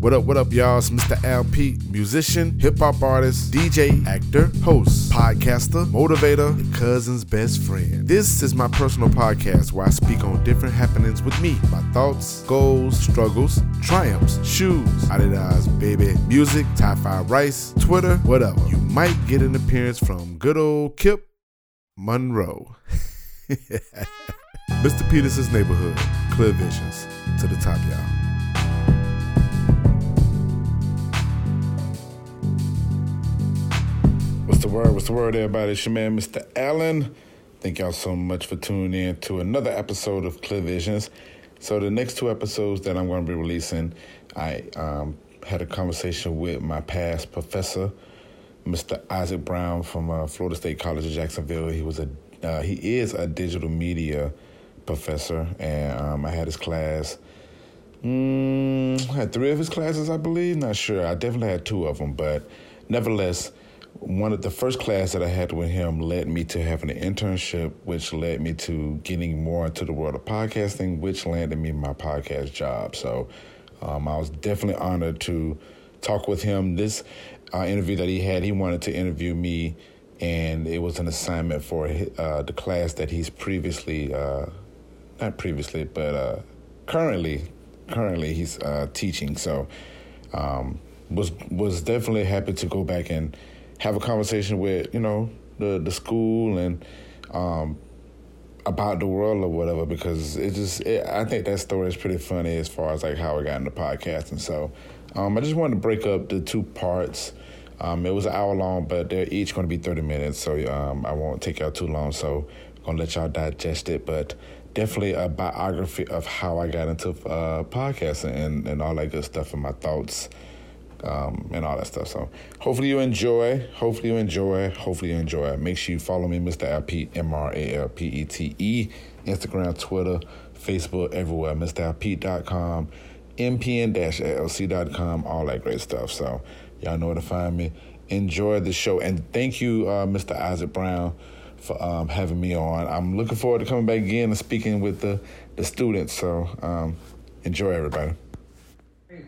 What up, what up, y'all? It's Mr. Al Pete, musician, hip hop artist, DJ, actor, host, podcaster, motivator, and cousin's best friend. This is my personal podcast where I speak on different happenings with me, my thoughts, goals, struggles, triumphs, shoes, Adidas, baby, music, Thai fried rice, Twitter, whatever. You might get an appearance from good old Kip Monroe. Mr. Peterson's neighborhood, clear visions. To the top, y'all. What's the word? What's the word, everybody? It's your man, Mr. Allen. Thank y'all so much for tuning in to another episode of Clear Visions. So, the next two episodes that I'm going to be releasing, I um, had a conversation with my past professor, Mr. Isaac Brown from uh, Florida State College of Jacksonville. He was a uh, he is a digital media professor, and um, I had his class. Mm, had three of his classes, I believe. Not sure. I definitely had two of them, but nevertheless, one of the first class that I had with him led me to having an internship, which led me to getting more into the world of podcasting, which landed me my podcast job. So um, I was definitely honored to talk with him. This uh, interview that he had, he wanted to interview me, and it was an assignment for uh, the class that he's previously, uh, not previously, but uh, currently, currently he's uh, teaching. So um, was was definitely happy to go back and have a conversation with you know the the school and um, about the world or whatever because it just it, I think that story is pretty funny as far as like how I got into podcasting. So um, I just wanted to break up the two parts. Um, it was an hour long, but they're each going to be thirty minutes, so um, I won't take y'all too long. So I'm gonna let y'all digest it, but definitely a biography of how I got into uh, podcasting and, and all that good stuff and my thoughts um, and all that stuff. So hopefully you enjoy. Hopefully you enjoy. Hopefully you enjoy. Make sure you follow me, Mr. Alpete, M R A L P E T E, Instagram, Twitter, Facebook, everywhere. MrAlpete.com, mpn-llc.com, all that great stuff. So y'all know where to find me. Enjoy the show. And thank you, uh, Mr. Isaac Brown, for um, having me on. I'm looking forward to coming back again and speaking with the, the students. So um, enjoy, everybody.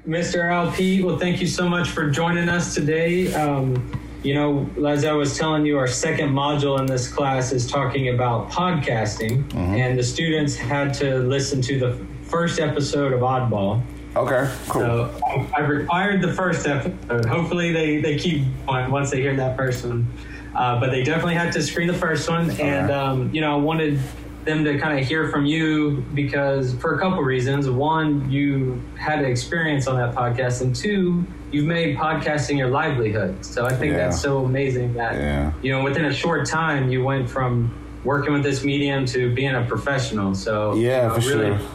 Mr. Pete, well, thank you so much for joining us today. Um, you know, as I was telling you, our second module in this class is talking about podcasting, Mm-hmm. and the students had to listen to the first episode of Oddball. Okay, cool. So I required the first episode. Hopefully, they, they keep going once they hear that first one. Uh, but they definitely had to screen the first one, and um, you know, I wanted them to kind of hear from you because for a couple reasons. One, you had experience on that podcast, and two, you've made podcasting your livelihood. So I think Yeah. that's so amazing that Yeah. you know within a short time you went from working with this medium to being a professional. So Yeah, you know, for really sure.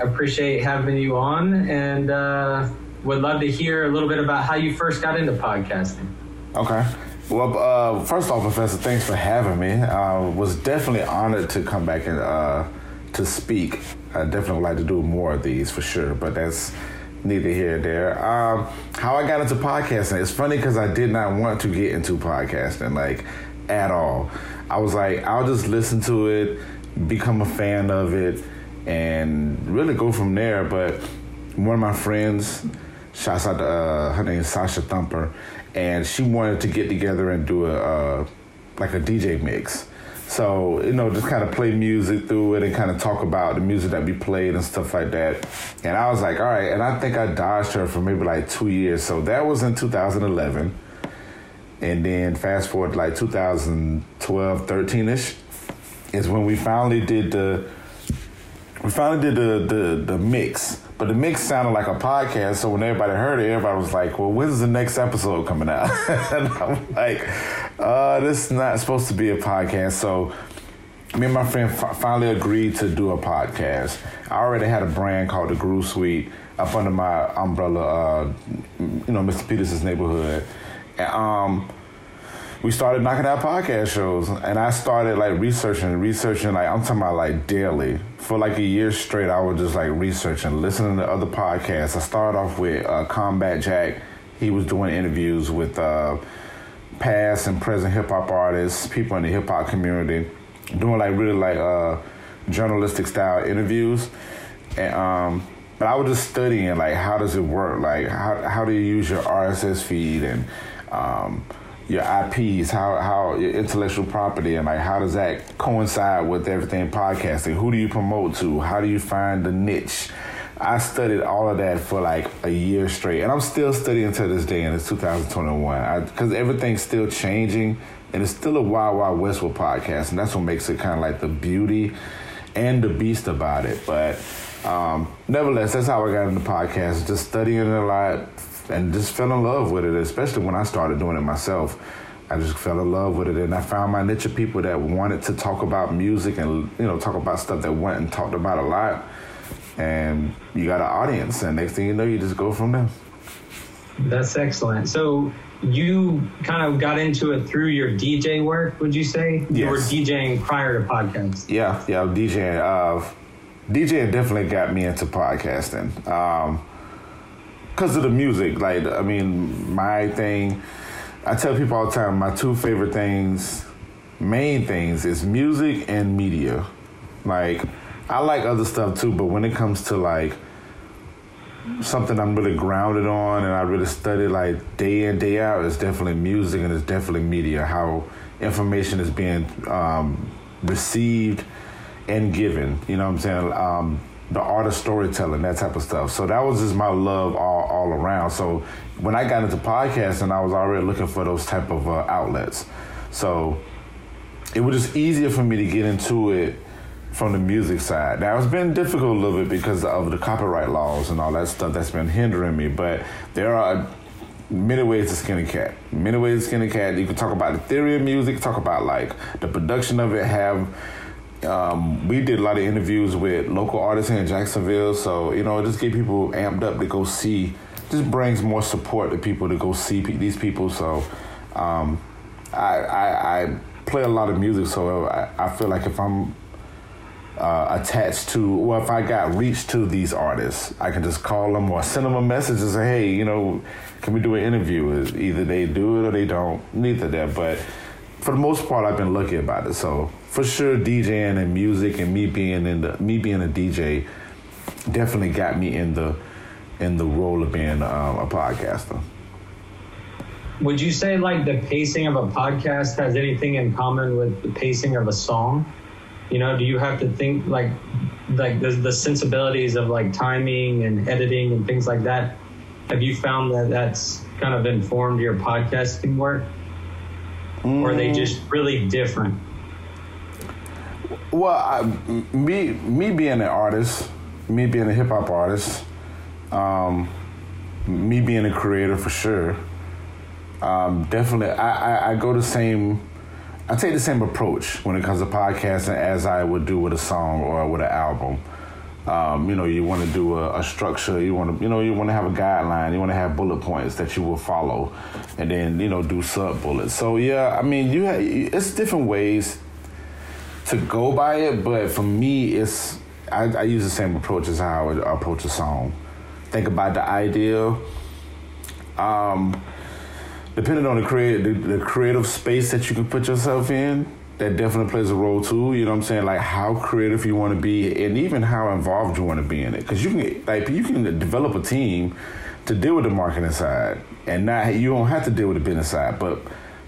appreciate having you on, and uh, would love to hear a little bit about how you first got into podcasting. Okay. Well, uh, first off, Professor, thanks for having me. I was definitely honored to come back and uh, to speak. I definitely would like to do more of these for sure, but that's neither here nor there. Um, how I got into podcasting, it's funny because I did not want to get into podcasting, like, at all. I was like, I'll just listen to it, become a fan of it, and really go from there. But one of my friends, shouts out to uh, her name is Sasha Thumper, and she wanted to get together and do a uh, like a DJ mix. So you know, just kind of play music through it and kind of talk about the music that we played and stuff like that. And I was like, all right. And I think I dodged her for maybe like two years. So that was in 2011. And then fast forward like 2012, 13 ish, is when we finally did the we finally did the, the the mix, but the mix sounded like a podcast. So when everybody heard it, everybody was like, "Well, when's the next episode coming out?" and I'm like, "Uh, this is not supposed to be a podcast." So me and my friend f- finally agreed to do a podcast. I already had a brand called the Groove Suite up under my umbrella, uh, you know, Mr. Peterson's neighborhood, and um we started knocking out podcast shows and I started like researching, researching like I'm talking about like daily. For like a year straight I was just like researching, listening to other podcasts. I started off with uh, Combat Jack. He was doing interviews with uh, past and present hip hop artists, people in the hip hop community, doing like really like uh, journalistic style interviews. And um, but I was just studying like how does it work? Like how how do you use your RSS feed and um, your IPs, how how your intellectual property, and like how does that coincide with everything podcasting? Who do you promote to? How do you find the niche? I studied all of that for like a year straight, and I'm still studying to this day, and it's 2021 because everything's still changing, and it's still a wild, wild west with podcast, and that's what makes it kind of like the beauty and the beast about it. But um, nevertheless, that's how I got into podcast, just studying it a lot, and just fell in love with it, especially when I started doing it myself. I just fell in love with it, and I found my niche of people that wanted to talk about music and you know talk about stuff that went and talked about a lot. And you got an audience, and next thing you know, you just go from there. That's excellent. So you kind of got into it through your DJ work, would you say? Yes. You were DJing prior to podcasts. Yeah, yeah, DJing. Uh, DJing definitely got me into podcasting. Um, because of the music. Like, I mean, my thing, I tell people all the time, my two favorite things, main things, is music and media. Like, I like other stuff too, but when it comes to like something I'm really grounded on and I really study like day in, day out, it's definitely music and it's definitely media, how information is being um, received and given. You know what I'm saying? Um, the art of storytelling, that type of stuff. So that was just my love all, all around. So when I got into podcasting, I was already looking for those type of uh, outlets. So it was just easier for me to get into it from the music side. Now it's been difficult a little bit because of the copyright laws and all that stuff that's been hindering me. But there are many ways to skin a cat. Many ways to skin a cat. You can talk about the theory of music, talk about like the production of it, have um, we did a lot of interviews with local artists in Jacksonville, so you know, just get people amped up to go see. Just brings more support to people to go see pe- these people. So, um, I, I, I play a lot of music, so I, I feel like if I'm uh, attached to, well, if I got reached to these artists, I can just call them or send them a message and say, hey, you know, can we do an interview? Either they do it or they don't. Neither that, but for the most part, I've been lucky about it. So for sure, DJing and music and me being in the me being a DJ definitely got me in the in the role of being um, a podcaster. Would you say like the pacing of a podcast has anything in common with the pacing of a song? You know, do you have to think like like the, the sensibilities of like timing and editing and things like that? Have you found that that's kind of informed your podcasting work? Mm. Or are they just really different? Well, I, me me being an artist, me being a hip hop artist, um, me being a creator for sure. Um, definitely, I, I, I, go the same. I take the same approach when it comes to podcasting as I would do with a song or with an album. Um, you know, you want to do a, a, structure. You want to, you know, you want to have a guideline. You want to have bullet points that you will follow, and then you know do sub bullets. So yeah, I mean, you have, it's different ways to go by it, but for me, it's I, I use the same approach as how I approach a song. Think about the idea. Um, depending on the creative the, the creative space that you can put yourself in, that definitely plays a role too. You know what I'm saying? Like how creative you want to be, and even how involved you want to be in it. Because you can like you can develop a team to deal with the marketing side, and not you don't have to deal with the business side, but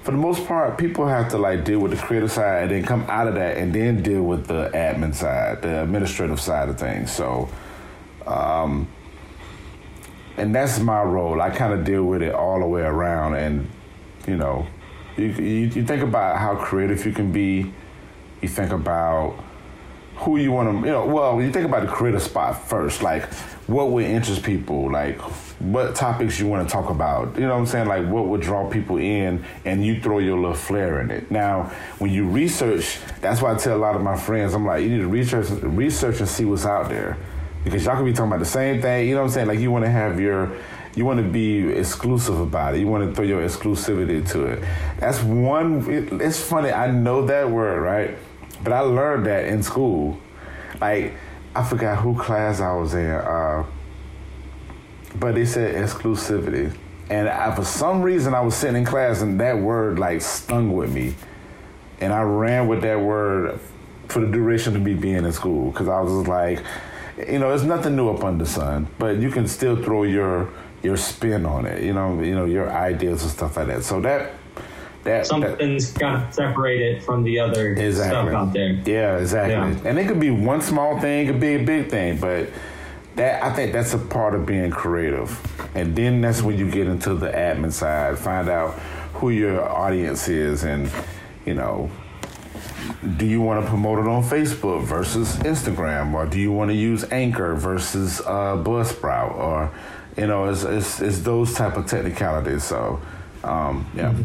for the most part, people have to like deal with the creative side and then come out of that and then deal with the admin side, the administrative side of things. So, um, and that's my role. I kind of deal with it all the way around, and you know, you, you, you think about how creative you can be. You think about who you want to, you know, well, you think about the creative spot first, like what would interest people, like what topics you want to talk about. You know what I'm saying? Like what would draw people in and you throw your little flair in it. Now, when you research, that's why I tell a lot of my friends, I'm like, you need to research research and see what's out there. Because y'all could be talking about the same thing, you know what I'm saying? Like you want to have your you want to be exclusive about it. You want to throw your exclusivity to it. That's one it, it's funny, I know that word, right? But I learned that in school. Like I forgot who class I was in. Uh, but they said exclusivity. And I, for some reason, I was sitting in class and that word like stung with me. And I ran with that word for the duration of me being in school because I was just like, you know, it's nothing new up under the sun, but you can still throw your your spin on it. You know, you know your ideas and stuff like that. So that that something's that, got to separate it from the other exactly. stuff out there. Yeah, exactly. Yeah. And it could be one small thing, it could be a big thing, but that I think that's a part of being creative. And then that's when you get into the admin side, find out who your audience is, and you know do you want to promote it on Facebook versus Instagram, or do you want to use Anchor versus uh, Buzzsprout, or you know, it's, it's, it's those type of technicalities. So, um, yeah. Mm-hmm.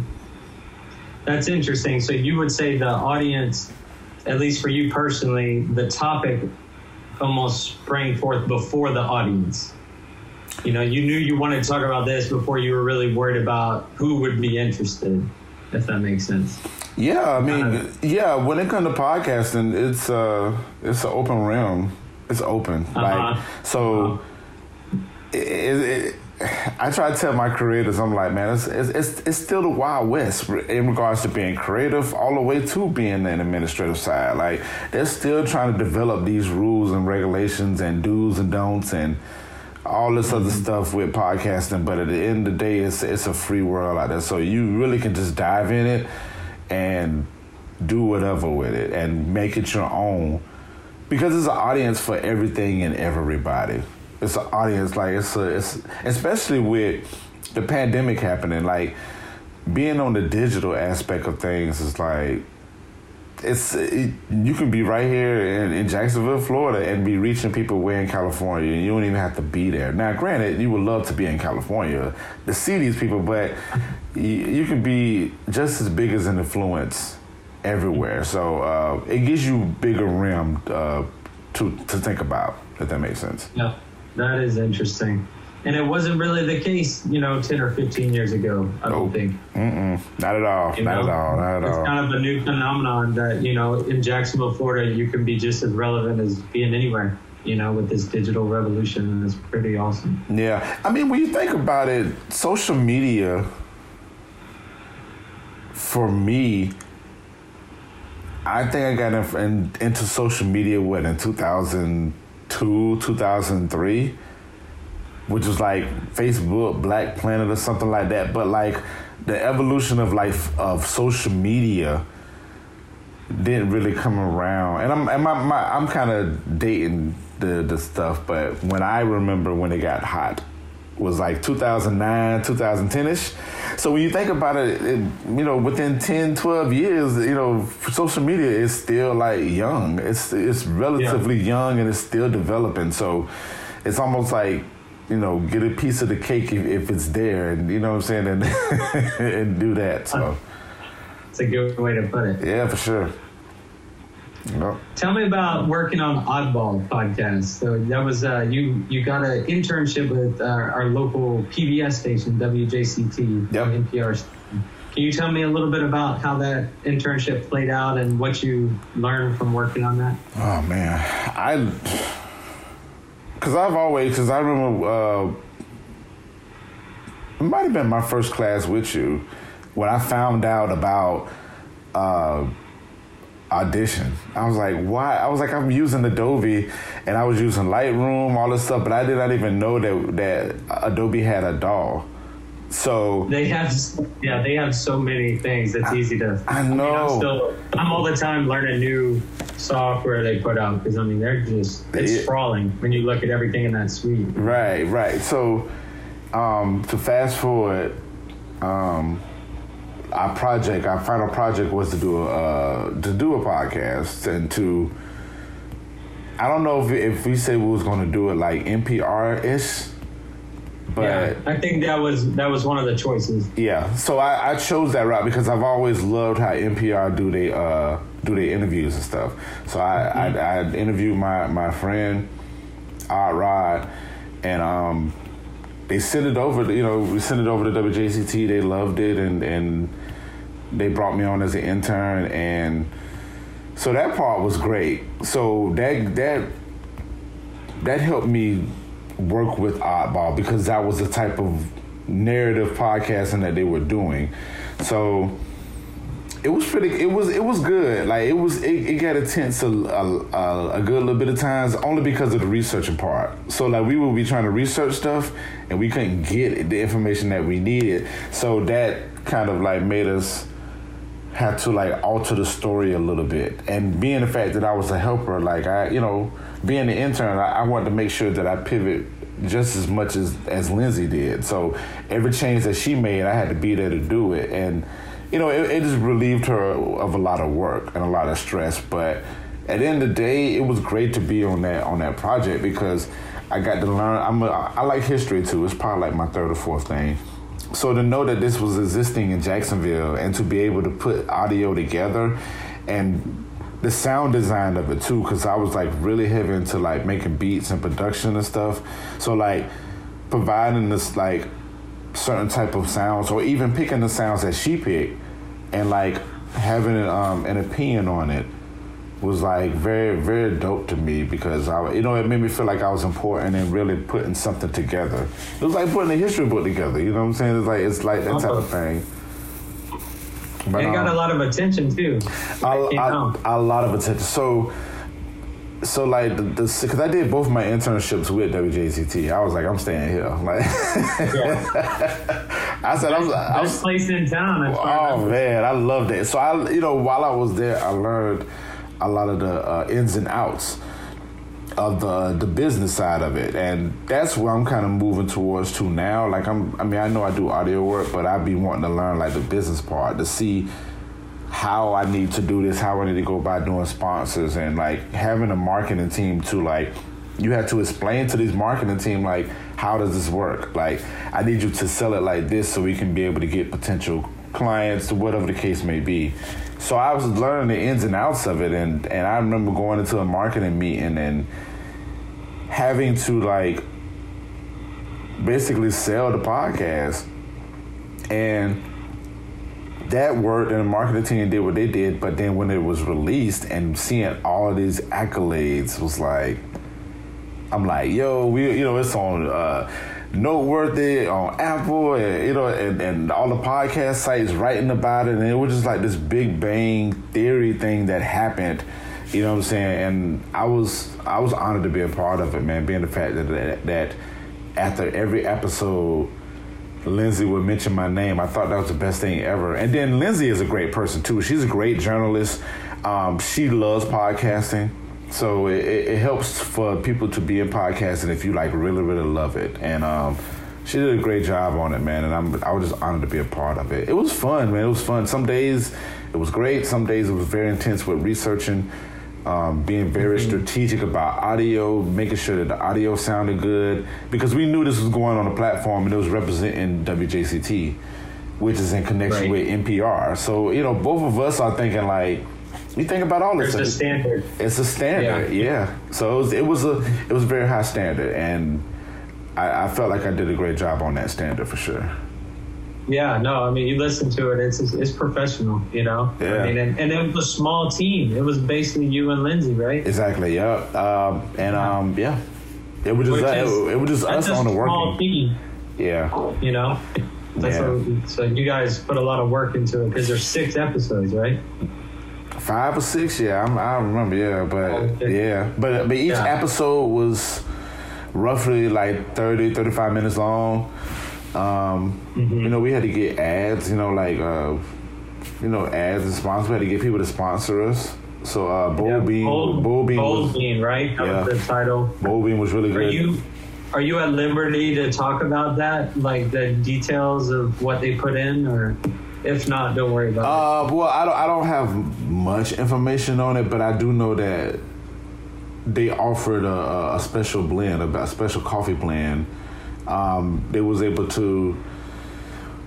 That's interesting. So you would say the audience, at least for you personally, the topic almost sprang forth before the audience. You know, you knew you wanted to talk about this before you were really worried about who would be interested, if that makes sense. Yeah, I mean, yeah. When it comes to podcasting, it's uh, it's an open realm. It's open, uh-huh. like so. Uh-huh. It, it, I try to tell my creators, I'm like, man, it's, it's it's still the wild west in regards to being creative, all the way to being an administrative side. Like they're still trying to develop these rules and regulations and do's and don'ts and all this other mm-hmm. stuff with podcasting. But at the end of the day, it's it's a free world out there, so you really can just dive in it and do whatever with it and make it your own because there's an audience for everything and everybody. It's an audience like it's a, it's especially with the pandemic happening like being on the digital aspect of things is like it's it, you can be right here in, in, Jacksonville, Florida, and be reaching people way in California, and you don't even have to be there. Now, granted, you would love to be in California to see these people, but you, you can be just as big as an influence everywhere. So uh, it gives you bigger rim uh, to to think about. If that makes sense. Yeah, that is interesting. And it wasn't really the case, you know, 10 or 15 years ago, I don't think. Mm-mm. Not at all. You not know? at all. Not at it's all. It's kind of a new phenomenon that, you know, in Jacksonville, Florida, you can be just as relevant as being anywhere, you know, with this digital revolution. And it's pretty awesome. Yeah. I mean, when you think about it, social media, for me, I think I got in, in, into social media, what, in 2002, 2003? which was like Facebook, Black Planet, or something like that. But like the evolution of life of social media didn't really come around. And I'm and my, my I'm kind of dating the the stuff, but when I remember when it got hot was like 2009, 2010ish. So when you think about it, it, you know, within 10, 12 years, you know, social media is still like young. It's it's relatively yeah. young and it's still developing. So it's almost like you know, get a piece of the cake if, if it's there, and you know what I'm saying, and and do that. So it's a good way to put it. Yeah, for sure. Yep. Tell me about working on Oddball podcast. So that was uh, you. You got an internship with uh, our local PBS station, WJCT, yep. NPR. Can you tell me a little bit about how that internship played out and what you learned from working on that? Oh man, I because I've always, because I remember, uh, it might have been my first class with you when I found out about uh, audition. I was like, why? I was like, I'm using Adobe and I was using Lightroom, all this stuff, but I did not even know that that Adobe had a DAW. So they have, yeah, they have so many things. It's easy to. I know. I mean, I'm, still, I'm all the time learning new software they put out because I mean they're just it's it, sprawling when you look at everything in that suite. Right, right. So um, to fast forward, um, our project, our final project was to do a uh, to do a podcast and to. I don't know if if we said we was going to do it like NPR ish but yeah, I think that was that was one of the choices. Yeah, so I, I chose that route because I've always loved how NPR do they uh, do their interviews and stuff. So I, mm-hmm. I, I interviewed my my friend Odd Rod, and um, they sent it over. You know, we sent it over to WJCT. They loved it, and and they brought me on as an intern, and so that part was great. So that that that helped me work with Oddball because that was the type of narrative podcasting that they were doing. So it was pretty. It was it was good. Like it was. It, it got intense a, a, a good little bit of times, only because of the researching part. So like we would be trying to research stuff, and we couldn't get the information that we needed. So that kind of like made us have to like alter the story a little bit. And being the fact that I was a helper, like I, you know, being the intern, I, I wanted to make sure that I pivot just as much as as Lindsey did. So every change that she made, I had to be there to do it, and you know, it, it just relieved her of a lot of work and a lot of stress. But at the end of the day, it was great to be on that on that project because I got to learn. I'm a, I like history too. It's probably like my third or fourth thing. So to know that this was existing in Jacksonville and to be able to put audio together and the sound design of it too, because I was like really heavy into like making beats and production and stuff. So like providing this like certain type of sounds or even picking the sounds that she picked and like having um, an opinion on it was like very very dope to me because I you know it made me feel like I was important and really putting something together. It was like putting a history book together. You know what I'm saying? It's like it's like that type of thing. But, it got um, a lot of attention too. A, lot of attention. So, so like the because I did both my internships with WJCT. I was like, I'm staying here. Like, yeah. I said, I was, I was place in town. Oh man, I loved it. So I, you know, while I was there, I learned a lot of the uh, ins and outs of the the business side of it, and that's where I'm kind of moving towards to now. Like I'm, I mean, I know I do audio work, but I'd be wanting to learn like the business part to see how I need to do this, how I need to go about doing sponsors, and like having a marketing team to like you have to explain to this marketing team like how does this work like i need you to sell it like this so we can be able to get potential clients whatever the case may be. So i was learning the ins and outs of it and and i remember going into a marketing meeting and having to like basically sell the podcast. And that worked and the marketing team did what they did but then when it was released and seeing all of these accolades was like i'm like yo we you know it's on uh noteworthy on apple and you know and, and all the podcast sites writing about it and it was just like this big bang theory thing that happened you know what I'm saying? And I was I was honored to be a part of it, man. Being the fact that that, that after every episode, Lindsey would mention my name. I thought that was the best thing ever. And then Lindsey is a great person too. She's a great journalist. Um, she loves podcasting. So it, it, helps for people to be in podcasting if you like really, really love it. And um, she did a great job on it, man. And I'm I was just honored to be a part of it. It was fun, man. It was fun. Some days it was great. Some days it was very intense with researching um, being very mm-hmm. strategic about audio, making sure that the audio sounded good, because we knew this was going on a platform and it was representing WJCT, which is in connection right. with NPR. So you know, both of us are thinking like, you think about all this. It's a standard. It's a standard, yeah. yeah. So it was, it was, a it was a very high standard, and I, I felt like I did a great job on that standard for sure. Yeah, no, I mean, you listen to it; it's it's professional, you know. Yeah. I mean, and, and it was a small team. It was basically you and Lindsey, right? Exactly. Yeah. Um, and um, yeah, it was just uh, is, it, it, was just us on the working. Team, yeah. You know. That's yeah. What, so you guys put a lot of work into it because there's six episodes, right? Five or six, yeah, I'm, I remember, yeah, but okay. yeah, but but each yeah. episode was roughly like 30, 35 minutes long. Um, mm-hmm. You know, we had to get ads. You know, like uh, you know, ads and sponsors. We had to get people to sponsor us. So uh, Bold yeah, Bean, Bold, Bold Bean, Bold was, Bean, right? That yeah. was the title. Bold Bean was really great. are good. You, are you at liberty to talk about that, like the details of what they put in, or if not, don't worry about uh, it. Well, I don't. I don't have much information on it, but I do know that they offered a, a special blend, a, a special coffee blend um, they was able to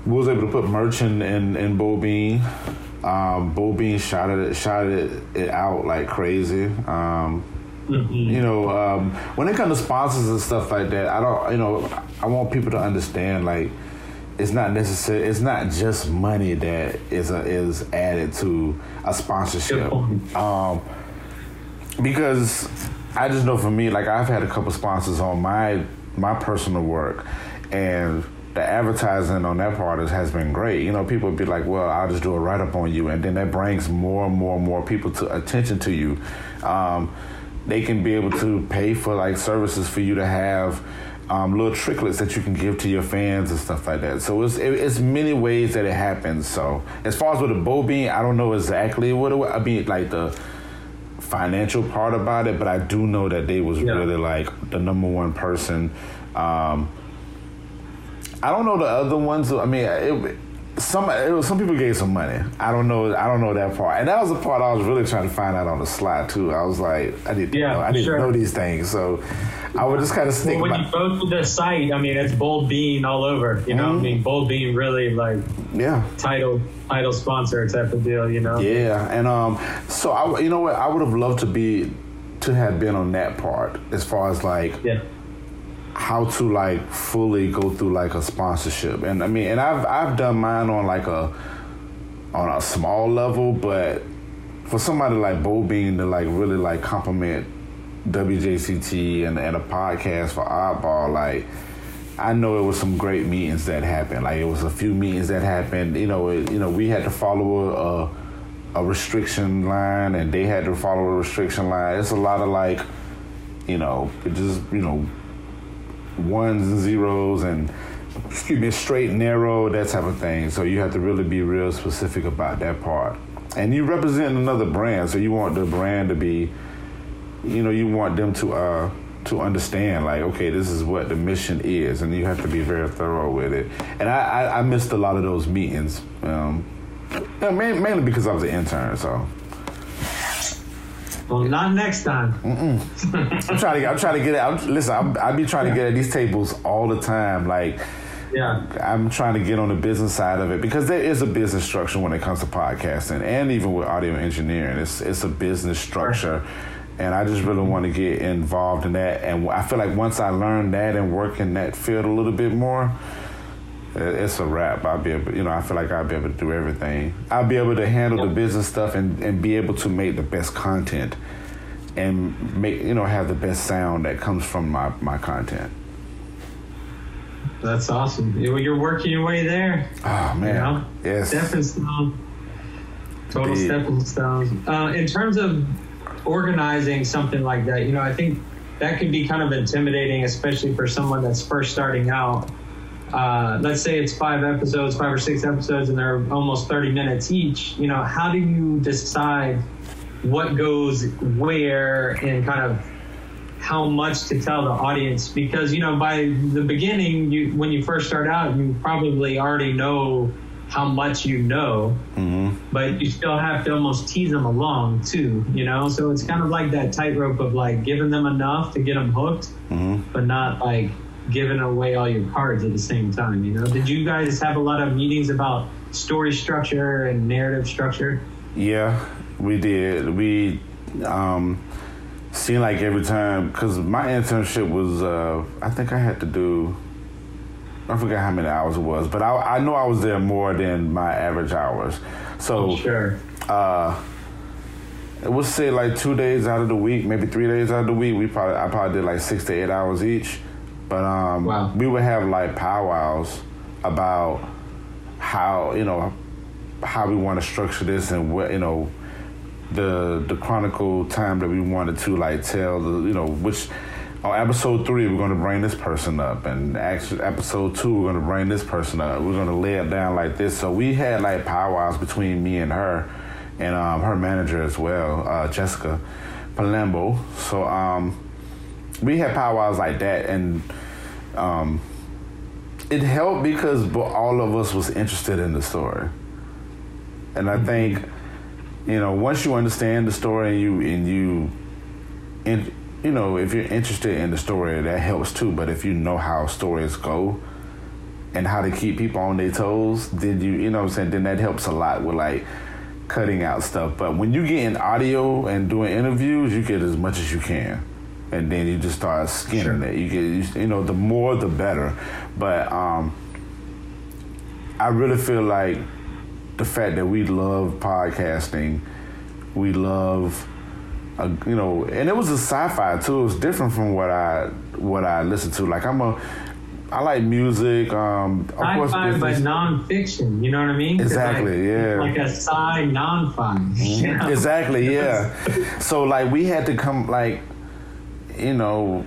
was able to put merch in in, Bo Bean. Um, Bo Bean shot it shot it, it out like crazy. Um, mm-hmm. You know, um, when it comes to sponsors and stuff like that, I don't. You know, I want people to understand like it's not necessary. It's not just money that is a, is added to a sponsorship. Um, because I just know for me, like I've had a couple sponsors on my my personal work, and the advertising on that part is, has been great. You know, people would be like, "Well, I'll just do a write up on you," and then that brings more and more and more people to attention to you. Um, they can be able to pay for like services for you to have um, little tricklets that you can give to your fans and stuff like that. So it's it, it's many ways that it happens. So as far as with the bow being, I don't know exactly what it. I mean, like the financial part about it, but I do know that they was yeah. really like the number one person. Um, I don't know the other ones. I mean, it, some was, some people gave some money. I don't know. I don't know that part, and that was the part I was really trying to find out on the slide too. I was like, I didn't yeah, know. I didn't sure. know these things, so I would just kind of stick. Well, when you go to the site, I mean, it's Bold Bean all over. You know, mm-hmm. I mean, Bold Bean really like yeah title title sponsor type of deal. You know. Yeah, and um, so I you know what I would have loved to be to have been on that part as far as like yeah how to like fully go through like a sponsorship. And I mean, and I've I've done mine on like a on a small level, but for somebody like Bo Bean to like really like compliment WJCT and, and a podcast for Oddball, like I know it was some great meetings that happened. Like it was a few meetings that happened. You know, it, you know, we had to follow a, a restriction line, and they had to follow a restriction line. It's a lot of like, you know, just you know ones and zeros and excuse me, straight and narrow, that type of thing. So you have to really be real specific about that part. And you represent another brand, so you want the brand to be, you know, you want them to uh to understand like, okay, this is what the mission is, and you have to be very thorough with it. And I I, I missed a lot of those meetings, um, mainly because I was an intern, so. Well, not next time. I'm trying to. Get, I'm trying to get. I'm, listen, I'm, I be trying to get at these tables all the time. Like, yeah, I'm trying to get on the business side of it because there is a business structure when it comes to podcasting, and even with audio engineering, it's it's a business structure. Right. And I just really want to get involved in that. And I feel like once I learn that and work in that field a little bit more, it's a wrap. I'll be able, you know, I feel like I'll be able to do everything. I'll be able to handle yep. the business stuff and, and be able to make the best content and make, you know, have the best sound that comes from my, my content. That's awesome. You're working your way there. Oh, man. You know? Yes. Stepping stone. Total stepping stone. Uh, in terms of organizing something like that, you know, I think that can be kind of intimidating, especially for someone that's first starting out uh, let's say it's five episodes, five or six episodes, and they're almost 30 minutes each, you know, how do you decide what goes where and kind of how much to tell the audience? Because, you know, by the beginning, you when you first start out, you probably already know how much you know, mm-hmm. but you still have to almost tease them along too, you know? So it's kind of like that tightrope of like giving them enough to get them hooked, mm-hmm. but not like giving away all your cards at the same time. You know, did you guys have a lot of meetings about story structure and narrative structure? Yeah, we did. We um, seemed like every time because my internship was, uh, I think I had to do. I forget how many hours it was, but I, I know I was there more than my average hours. So oh, sure. Uh, it would say like two days out of the week, maybe three days out of the week. We probably I probably did like six to eight hours each. But um, wow. we would have like powwows about how you know how we want to structure this and what you know the the chronicle time that we wanted to like tell the you know which on episode three we're going to bring this person up and actually episode two we're going to bring this person up. We're going to lay it down like this. So we had like powwows between me and her and um, her manager as well uh, Jessica Palombo so um, we had powwows like that, and um, it helped because all of us was interested in the story, and I think you know once you understand the story and you and you, and you know if you're interested in the story, that helps too. But if you know how stories go and how to keep people on their toes, then you you know what I'm saying then that helps a lot with like cutting out stuff. But when you get in audio and doing interviews, you get as much as you can and then you just start skinning sure. it. You get, you know, the more the better. But um, I really feel like the fact that we love podcasting, we love, uh, you know, and it was a sci-fi too. It was different from what I what I listened to. Like I'm a I like music. Um, of course, sci-fi, but nonfiction. You know what I mean? Exactly. Like, yeah. Like a sci non-fi. You know? Exactly. Yeah. so like we had to come like, you know,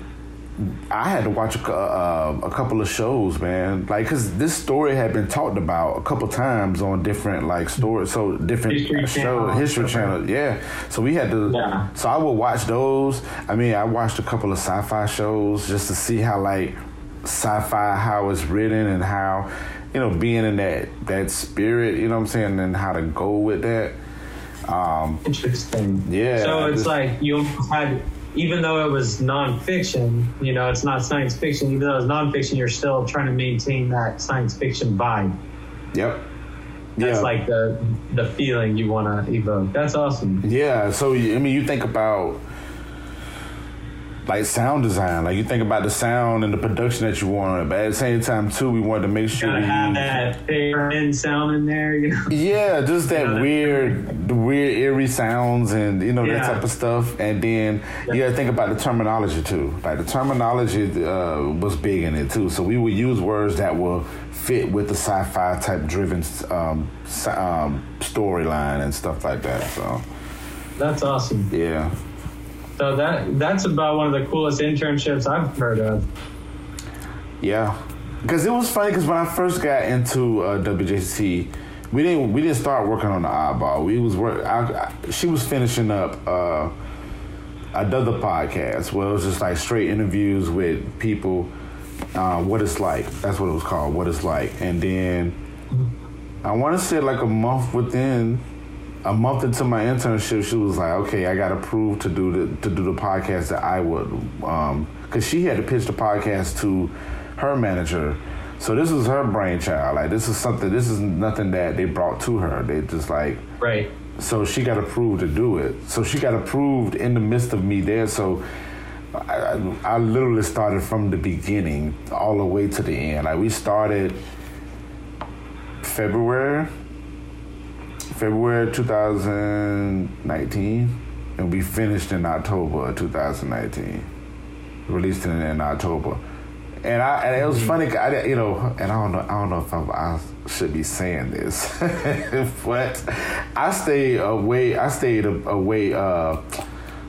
I had to watch a, uh, a couple of shows, man. Like, cause this story had been talked about a couple times on different like stories, so different history channel. history channel. Yeah. So we had to. Yeah. So I would watch those. I mean, I watched a couple of sci-fi shows just to see how like sci-fi how it's written and how you know being in that that spirit. You know what I'm saying, and how to go with that. Um, Interesting. Yeah. So it's just, like you had even though it was nonfiction, you know, it's not science fiction. Even though it's nonfiction, you're still trying to maintain that science fiction vibe. Yep. That's yeah. like the the feeling you want to evoke. That's awesome. Yeah. So I mean, you think about like sound design. Like you think about the sound and the production that you want, but at the same time too, we wanted to make sure you have that fair sound in there. You know? Yeah, just that you know, weird, the weird eerie sounds and you know yeah. that type of stuff. And then yeah. you got to think about the terminology too. Like the terminology uh, was big in it too. So we would use words that will fit with the sci-fi type driven um, um, storyline and stuff like that. So that's awesome. Yeah. So that that's about one of the coolest internships I've heard of. Yeah, because it was funny because when I first got into uh, WJC, we didn't we didn't start working on the Oddball. We was work. I, I, she was finishing up uh, another podcast where it was just like straight interviews with people. Uh, what it's like. That's what it was called. What it's like, and then I want to say like a month within a month into my internship, she was like, "Okay, I got approved to do the to do the podcast that I would," because um, she had to pitch the podcast to her manager. So this was her brainchild. Like this is something. This is nothing that they brought to her. They just like right. So she got approved to do it. So she got approved in the midst of me there. So I, I literally started from the beginning all the way to the end. Like we started February February 2019, and we finished in October 2019. Released it in October, and I and it was mm-hmm. funny. I you know, and I don't know. I don't know if I'm, i should be saying this, but I stayed away. I stayed away. Uh,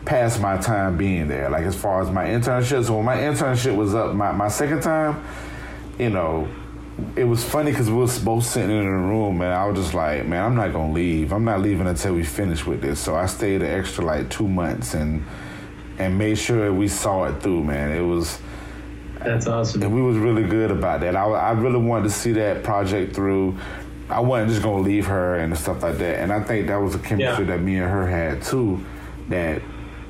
past my time being there, like as far as my internship. So when my internship was up, my, my second time, you know, it was funny because we was both sitting in a room, and I was just like, man, I'm not gonna leave. I'm not leaving until we finish with this. So I stayed an extra like two months and and made sure we saw it through. Man, it was. That's awesome. And we was really good about that. I, I really wanted to see that project through. I wasn't just gonna leave her and stuff like that. And I think that was a chemistry yeah. that me and her had too. That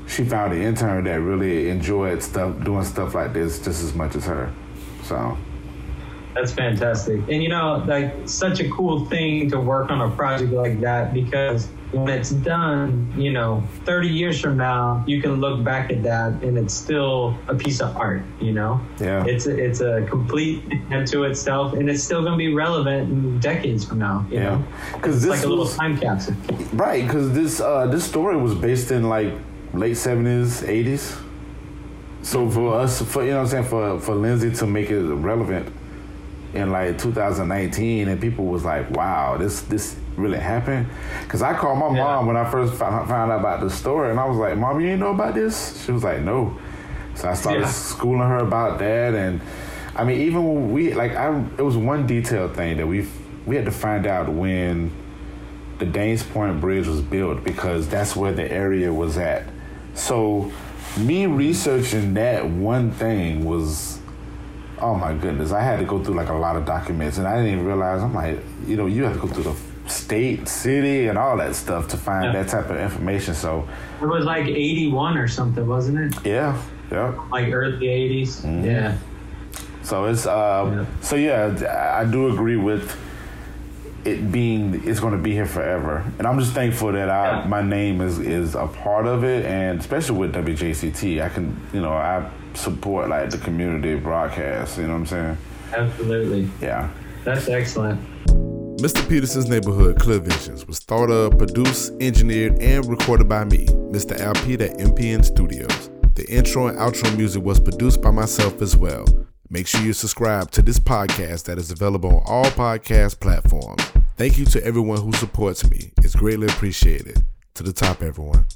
she found an intern that really enjoyed stuff, doing stuff like this just as much as her. So. That's fantastic. And you know, like such a cool thing to work on a project like that because when it's done, you know, 30 years from now, you can look back at that and it's still a piece of art, you know? Yeah. It's a, it's a complete unto itself and it's still going to be relevant in decades from now, you yeah. know? Cuz this like a little time capsule. Right, cuz this uh this story was based in like late 70s, 80s. So for us, for you know what I'm saying, for for Lindsey to make it relevant, in like 2019, and people was like, "Wow, this this really happened." Because I called my yeah. mom when I first found, out about the story, and I was like, "Mom, you ain't know about this?" She was like, "No." So I started yeah. schooling her about that, and I mean, even when we like, I it was one detail thing that we we had to find out when the Dames Point Bridge was built because that's where the area was at. So me researching that one thing was oh my goodness, I had to go through like a lot of documents, and I didn't even realize. I'm like, you know, you have to go through the state, city, and all that stuff to find yeah. that type of information. So it was like 81 or something, wasn't it? Yeah, yeah. Like early 80s. Mm-hmm. Yeah. So it's um, yeah. so yeah, I do agree with it being it's going to be here forever, and I'm just thankful that I yeah. my name is is a part of it, and especially with WJCT, I can you know I support like the community broadcast. You know what I'm saying? Absolutely. Yeah. That's excellent. Mr. Peterson's Neighborhood Clear Visions was thought of, produced, engineered, and recorded by me, Mr. Al Pete at MPN Studios. The intro and outro music was produced by myself as well. Make sure you subscribe to this podcast that is available on all podcast platforms. Thank you to everyone who supports me. It's greatly appreciated. To the top, everyone.